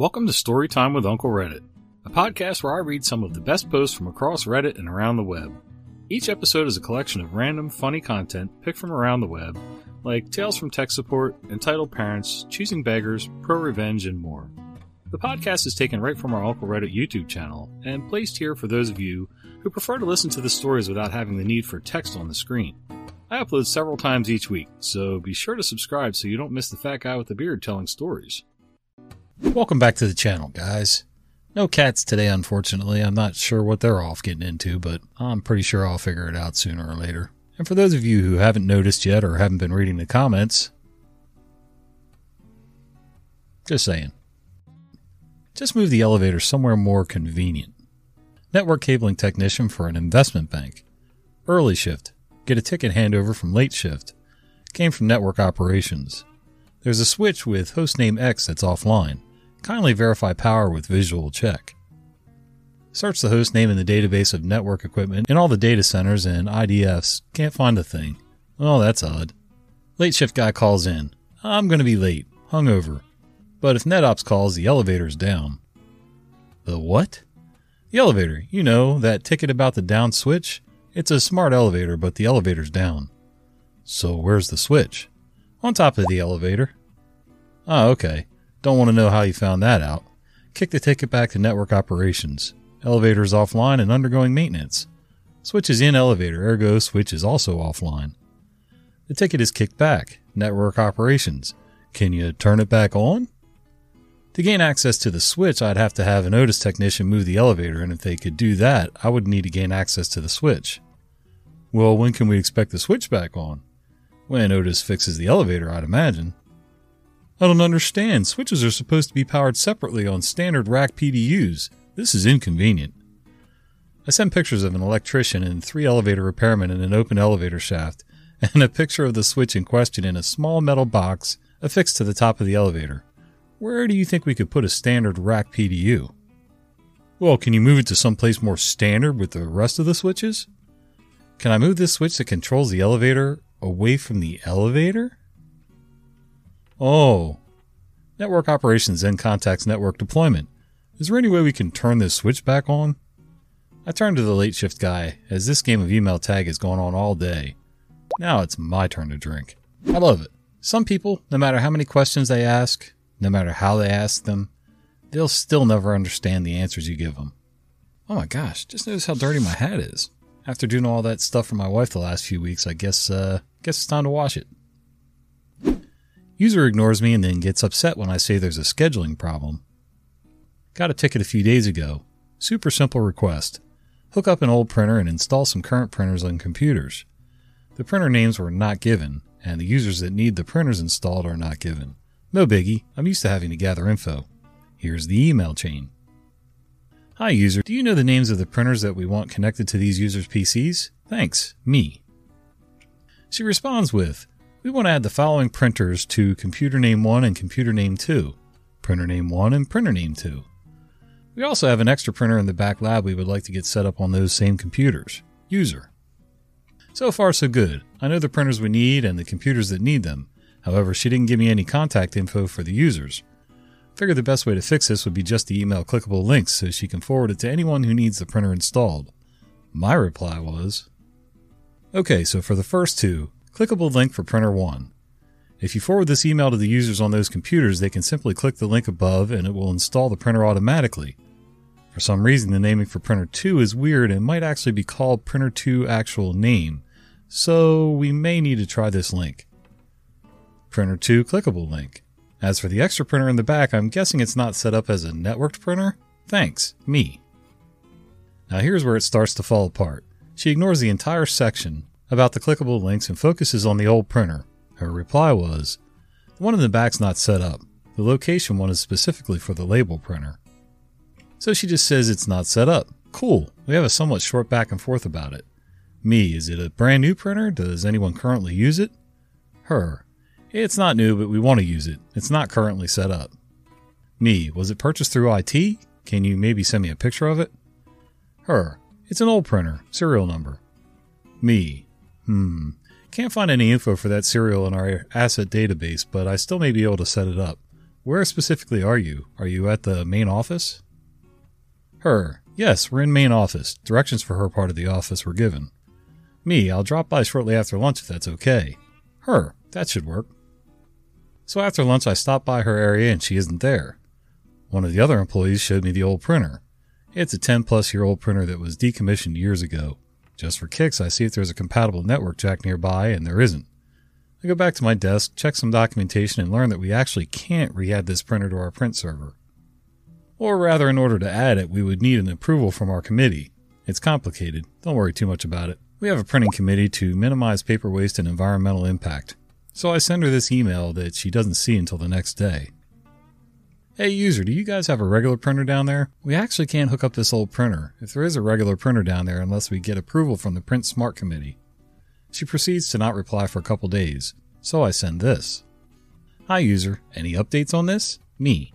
Welcome to Storytime with Uncle Reddit, a podcast where I read some of the best posts from across Reddit and around the web. Each episode is a collection of random, funny content picked from around the web, like Tales from Tech Support, Entitled Parents, Choosing Beggars, Pro Revenge, and more. The podcast is taken right from our Uncle Reddit YouTube channel and placed here for those of you who prefer to listen to the stories without having the need for text on the screen. I upload several times each week, so be sure to subscribe so you don't miss the fat guy with the beard telling stories. Welcome back to the channel, guys. No cats today, unfortunately. I'm not sure what they're off getting into, but I'm pretty sure I'll figure it out sooner or later. And for those of you who haven't noticed yet or haven't been reading the comments, just saying. Just move the elevator somewhere more convenient. Network cabling technician for an investment bank. Early shift. Get a ticket handover from late shift. Came from network operations. There's a switch with hostname X that's offline. Kindly verify power with visual check. Search the host name in the database of network equipment in all the data centers and IDFs. Can't find a thing. Oh, that's odd. Late shift guy calls in. I'm going to be late. Hungover. But if NetOps calls, the elevator's down. The what? The elevator. You know, that ticket about the down switch? It's a smart elevator, but the elevator's down. So where's the switch? On top of the elevator. Ah, okay. Don't want to know how you found that out. Kick the ticket back to network operations. Elevator is offline and undergoing maintenance. Switch is in elevator, ergo switch is also offline. The ticket is kicked back. Network operations. Can you turn it back on? To gain access to the switch, I'd have to have an Otis technician move the elevator, and if they could do that, I would need to gain access to the switch. Well, when can we expect the switch back on? When Otis fixes the elevator, I'd imagine. I don't understand. Switches are supposed to be powered separately on standard rack PDUs. This is inconvenient. I sent pictures of an electrician and three elevator repairmen in an open elevator shaft, and a picture of the switch in question in a small metal box affixed to the top of the elevator. Where do you think we could put a standard rack PDU? Well, can you move it to someplace more standard with the rest of the switches? Can I move this switch that controls the elevator away from the elevator? Oh. Network operations then contacts network deployment. Is there any way we can turn this switch back on? I turn to the late shift guy, as this game of email tag has gone on all day. Now it's my turn to drink. I love it. Some people, no matter how many questions they ask, no matter how they ask them, they'll still never understand the answers you give them. Oh my gosh, just notice how dirty my hat is. After doing all that stuff for my wife the last few weeks, I guess uh guess it's time to wash it. User ignores me and then gets upset when I say there's a scheduling problem. Got a ticket a few days ago. Super simple request. Hook up an old printer and install some current printers on computers. The printer names were not given, and the users that need the printers installed are not given. No biggie, I'm used to having to gather info. Here's the email chain. Hi user, do you know the names of the printers that we want connected to these users' PCs? Thanks, me. She responds with, we want to add the following printers to computer name 1 and computer name 2, printer name 1 and printer name 2. We also have an extra printer in the back lab we would like to get set up on those same computers. User. So far, so good. I know the printers we need and the computers that need them. However, she didn't give me any contact info for the users. Figured the best way to fix this would be just to email clickable links so she can forward it to anyone who needs the printer installed. My reply was Okay, so for the first two, Clickable link for printer 1. If you forward this email to the users on those computers, they can simply click the link above and it will install the printer automatically. For some reason, the naming for printer 2 is weird and might actually be called printer 2 actual name, so we may need to try this link. Printer 2 clickable link. As for the extra printer in the back, I'm guessing it's not set up as a networked printer? Thanks, me. Now here's where it starts to fall apart. She ignores the entire section about the clickable links and focuses on the old printer. Her reply was, The one in the back's not set up. The location one is specifically for the label printer. So she just says it's not set up. Cool. We have a somewhat short back and forth about it. Me, is it a brand new printer? Does anyone currently use it? Her. It's not new, but we want to use it. It's not currently set up. Me, was it purchased through IT? Can you maybe send me a picture of it? Her. It's an old printer. Serial number. Me. Hmm. Can't find any info for that serial in our asset database, but I still may be able to set it up. Where specifically are you? Are you at the main office? Her. Yes, we're in main office. Directions for her part of the office were given. Me. I'll drop by shortly after lunch if that's okay. Her. That should work. So after lunch, I stop by her area and she isn't there. One of the other employees showed me the old printer. It's a 10 plus year old printer that was decommissioned years ago. Just for kicks, I see if there's a compatible network jack nearby, and there isn't. I go back to my desk, check some documentation, and learn that we actually can't re add this printer to our print server. Or rather, in order to add it, we would need an approval from our committee. It's complicated. Don't worry too much about it. We have a printing committee to minimize paper waste and environmental impact. So I send her this email that she doesn't see until the next day. Hey user, do you guys have a regular printer down there? We actually can't hook up this old printer, if there is a regular printer down there unless we get approval from the Print Smart Committee. She proceeds to not reply for a couple days, so I send this. Hi user, any updates on this? Me.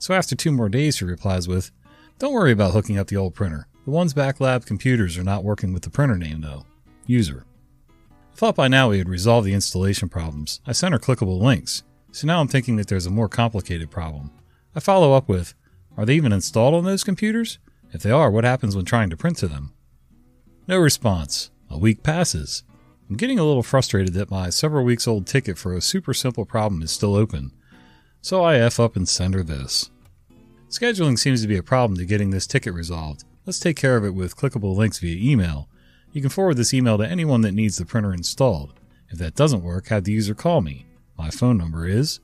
So after two more days she replies with, Don't worry about hooking up the old printer. The ones back lab computers are not working with the printer name though. User. I thought by now we had resolved the installation problems. I sent her clickable links, so now I'm thinking that there's a more complicated problem. I follow up with, Are they even installed on those computers? If they are, what happens when trying to print to them? No response. A week passes. I'm getting a little frustrated that my several weeks old ticket for a super simple problem is still open. So I F up and send her this. Scheduling seems to be a problem to getting this ticket resolved. Let's take care of it with clickable links via email. You can forward this email to anyone that needs the printer installed. If that doesn't work, have the user call me. My phone number is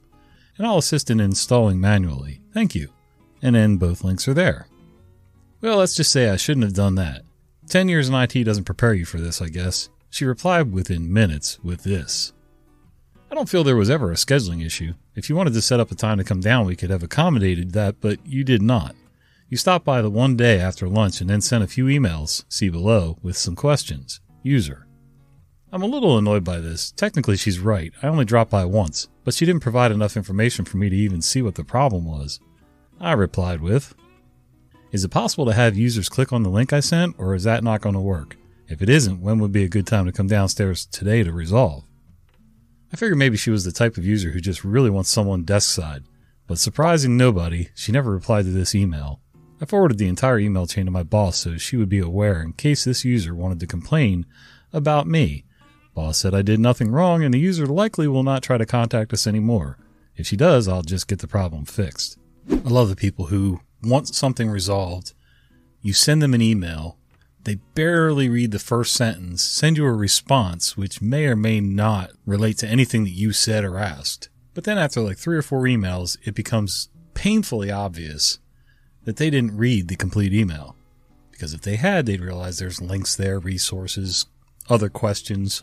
and I'll assist in installing manually. Thank you. And then both links are there. Well, let's just say I shouldn't have done that. 10 years in IT doesn't prepare you for this, I guess. She replied within minutes with this. I don't feel there was ever a scheduling issue. If you wanted to set up a time to come down, we could have accommodated that, but you did not. You stopped by the one day after lunch and then sent a few emails, see below, with some questions. User. I'm a little annoyed by this. Technically, she's right. I only dropped by once, but she didn't provide enough information for me to even see what the problem was. I replied with, Is it possible to have users click on the link I sent, or is that not going to work? If it isn't, when would be a good time to come downstairs today to resolve? I figured maybe she was the type of user who just really wants someone desk side, but surprising nobody, she never replied to this email. I forwarded the entire email chain to my boss so she would be aware in case this user wanted to complain about me Boss said I did nothing wrong and the user likely will not try to contact us anymore. If she does, I'll just get the problem fixed. I love the people who want something resolved. You send them an email. They barely read the first sentence, send you a response, which may or may not relate to anything that you said or asked. But then after like three or four emails, it becomes painfully obvious that they didn't read the complete email. Because if they had, they'd realize there's links there, resources, other questions,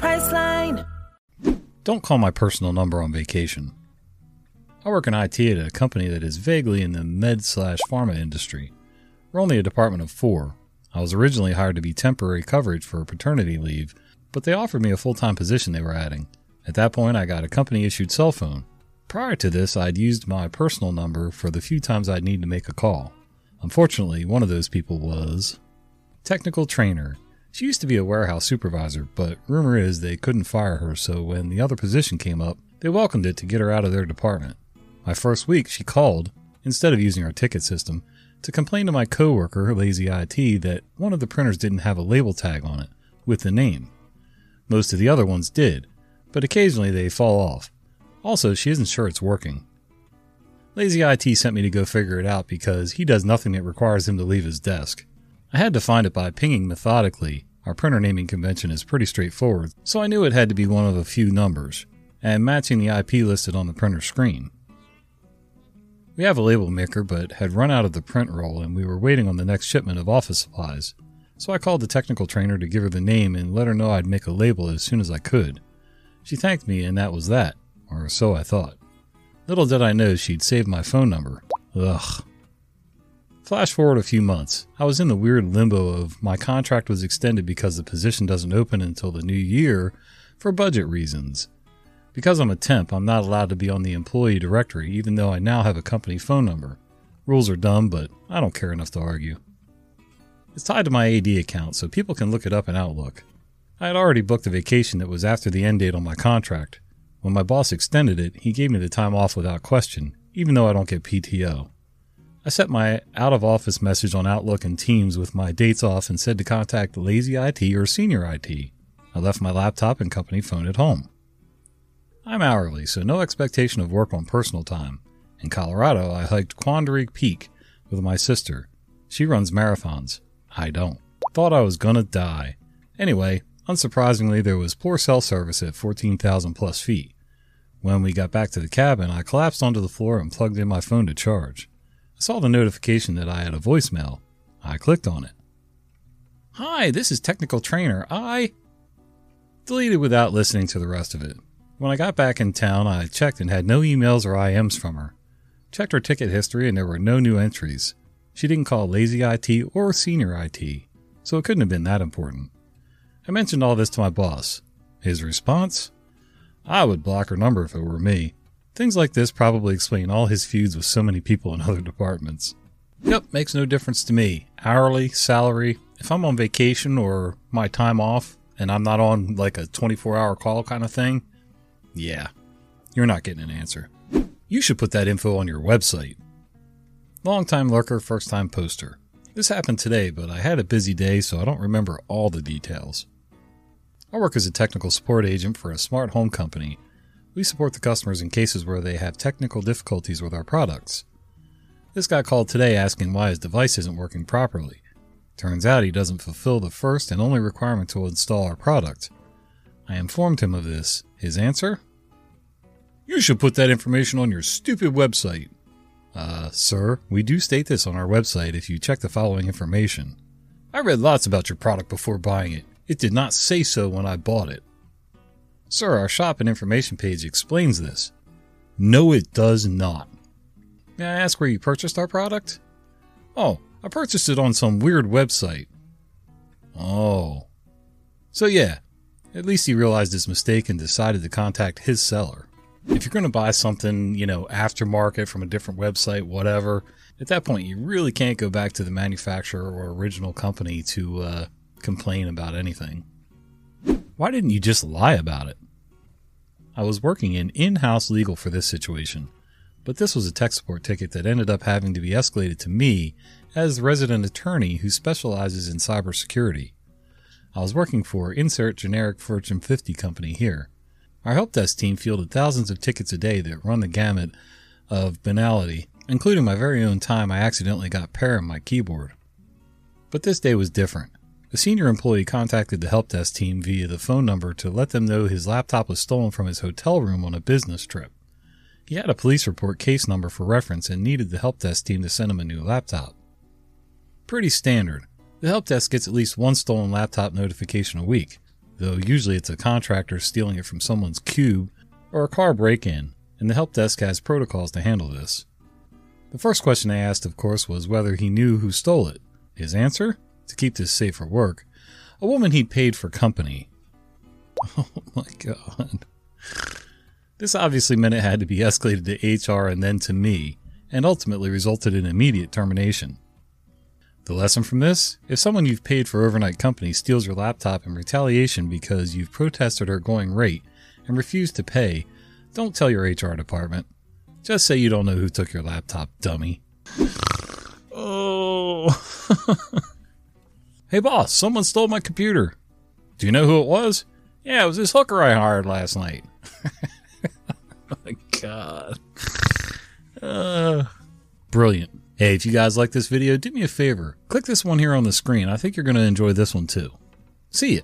Priceline. Don't call my personal number on vacation. I work in IT at a company that is vaguely in the med slash pharma industry. We're only a department of four. I was originally hired to be temporary coverage for paternity leave, but they offered me a full time position they were adding. At that point, I got a company issued cell phone. Prior to this, I'd used my personal number for the few times I'd need to make a call. Unfortunately, one of those people was technical trainer she used to be a warehouse supervisor, but rumor is they couldn't fire her, so when the other position came up, they welcomed it to get her out of their department. My first week, she called, instead of using our ticket system, to complain to my coworker, Lazy IT, that one of the printers didn't have a label tag on it with the name. Most of the other ones did, but occasionally they fall off. Also, she isn't sure it's working. Lazy IT sent me to go figure it out because he does nothing that requires him to leave his desk. I had to find it by pinging methodically. Our printer naming convention is pretty straightforward, so I knew it had to be one of a few numbers, and matching the IP listed on the printer screen. We have a label maker, but had run out of the print roll and we were waiting on the next shipment of office supplies, so I called the technical trainer to give her the name and let her know I'd make a label as soon as I could. She thanked me, and that was that, or so I thought. Little did I know she'd saved my phone number. Ugh. Flash forward a few months. I was in the weird limbo of my contract was extended because the position doesn't open until the new year for budget reasons. Because I'm a temp, I'm not allowed to be on the employee directory, even though I now have a company phone number. Rules are dumb, but I don't care enough to argue. It's tied to my AD account, so people can look it up in Outlook. I had already booked a vacation that was after the end date on my contract. When my boss extended it, he gave me the time off without question, even though I don't get PTO. I set my out of office message on Outlook and Teams with my dates off and said to contact Lazy IT or Senior IT. I left my laptop and company phone at home. I'm hourly, so no expectation of work on personal time. In Colorado, I hiked Quandary Peak with my sister. She runs marathons. I don't. Thought I was gonna die. Anyway, unsurprisingly, there was poor cell service at 14,000 plus feet. When we got back to the cabin, I collapsed onto the floor and plugged in my phone to charge. I saw the notification that I had a voicemail. I clicked on it. Hi, this is Technical Trainer. I. Deleted without listening to the rest of it. When I got back in town, I checked and had no emails or IMs from her. Checked her ticket history and there were no new entries. She didn't call Lazy IT or Senior IT, so it couldn't have been that important. I mentioned all this to my boss. His response? I would block her number if it were me. Things like this probably explain all his feuds with so many people in other departments. Yep, makes no difference to me. Hourly, salary, if I'm on vacation or my time off and I'm not on like a 24 hour call kind of thing, yeah, you're not getting an answer. You should put that info on your website. Long time lurker, first time poster. This happened today, but I had a busy day, so I don't remember all the details. I work as a technical support agent for a smart home company we support the customers in cases where they have technical difficulties with our products. This guy called today asking why his device isn't working properly. Turns out he doesn't fulfill the first and only requirement to install our product. I informed him of this. His answer? You should put that information on your stupid website. Uh, sir, we do state this on our website if you check the following information. I read lots about your product before buying it. It did not say so when I bought it. Sir, our shop and information page explains this. No, it does not. May I ask where you purchased our product? Oh, I purchased it on some weird website. Oh. So, yeah, at least he realized his mistake and decided to contact his seller. If you're going to buy something, you know, aftermarket from a different website, whatever, at that point you really can't go back to the manufacturer or original company to uh, complain about anything. Why didn't you just lie about it? I was working in in house legal for this situation, but this was a tech support ticket that ended up having to be escalated to me as the resident attorney who specializes in cybersecurity. I was working for insert generic Fortune 50 company here. Our help desk team fielded thousands of tickets a day that run the gamut of banality, including my very own time I accidentally got pair on my keyboard. But this day was different. A senior employee contacted the help desk team via the phone number to let them know his laptop was stolen from his hotel room on a business trip. He had a police report case number for reference and needed the help desk team to send him a new laptop. Pretty standard. The help desk gets at least one stolen laptop notification a week, though usually it's a contractor stealing it from someone's cube or a car break in, and the help desk has protocols to handle this. The first question I asked, of course, was whether he knew who stole it. His answer? To keep this safe for work, a woman he'd paid for company. Oh my god. This obviously meant it had to be escalated to HR and then to me, and ultimately resulted in immediate termination. The lesson from this if someone you've paid for overnight company steals your laptop in retaliation because you've protested her going rate and refused to pay, don't tell your HR department. Just say you don't know who took your laptop, dummy. Oh. Hey boss, someone stole my computer. Do you know who it was? Yeah, it was this hooker I hired last night. oh my god. Uh, brilliant. Hey, if you guys like this video, do me a favor. Click this one here on the screen. I think you're going to enjoy this one too. See ya.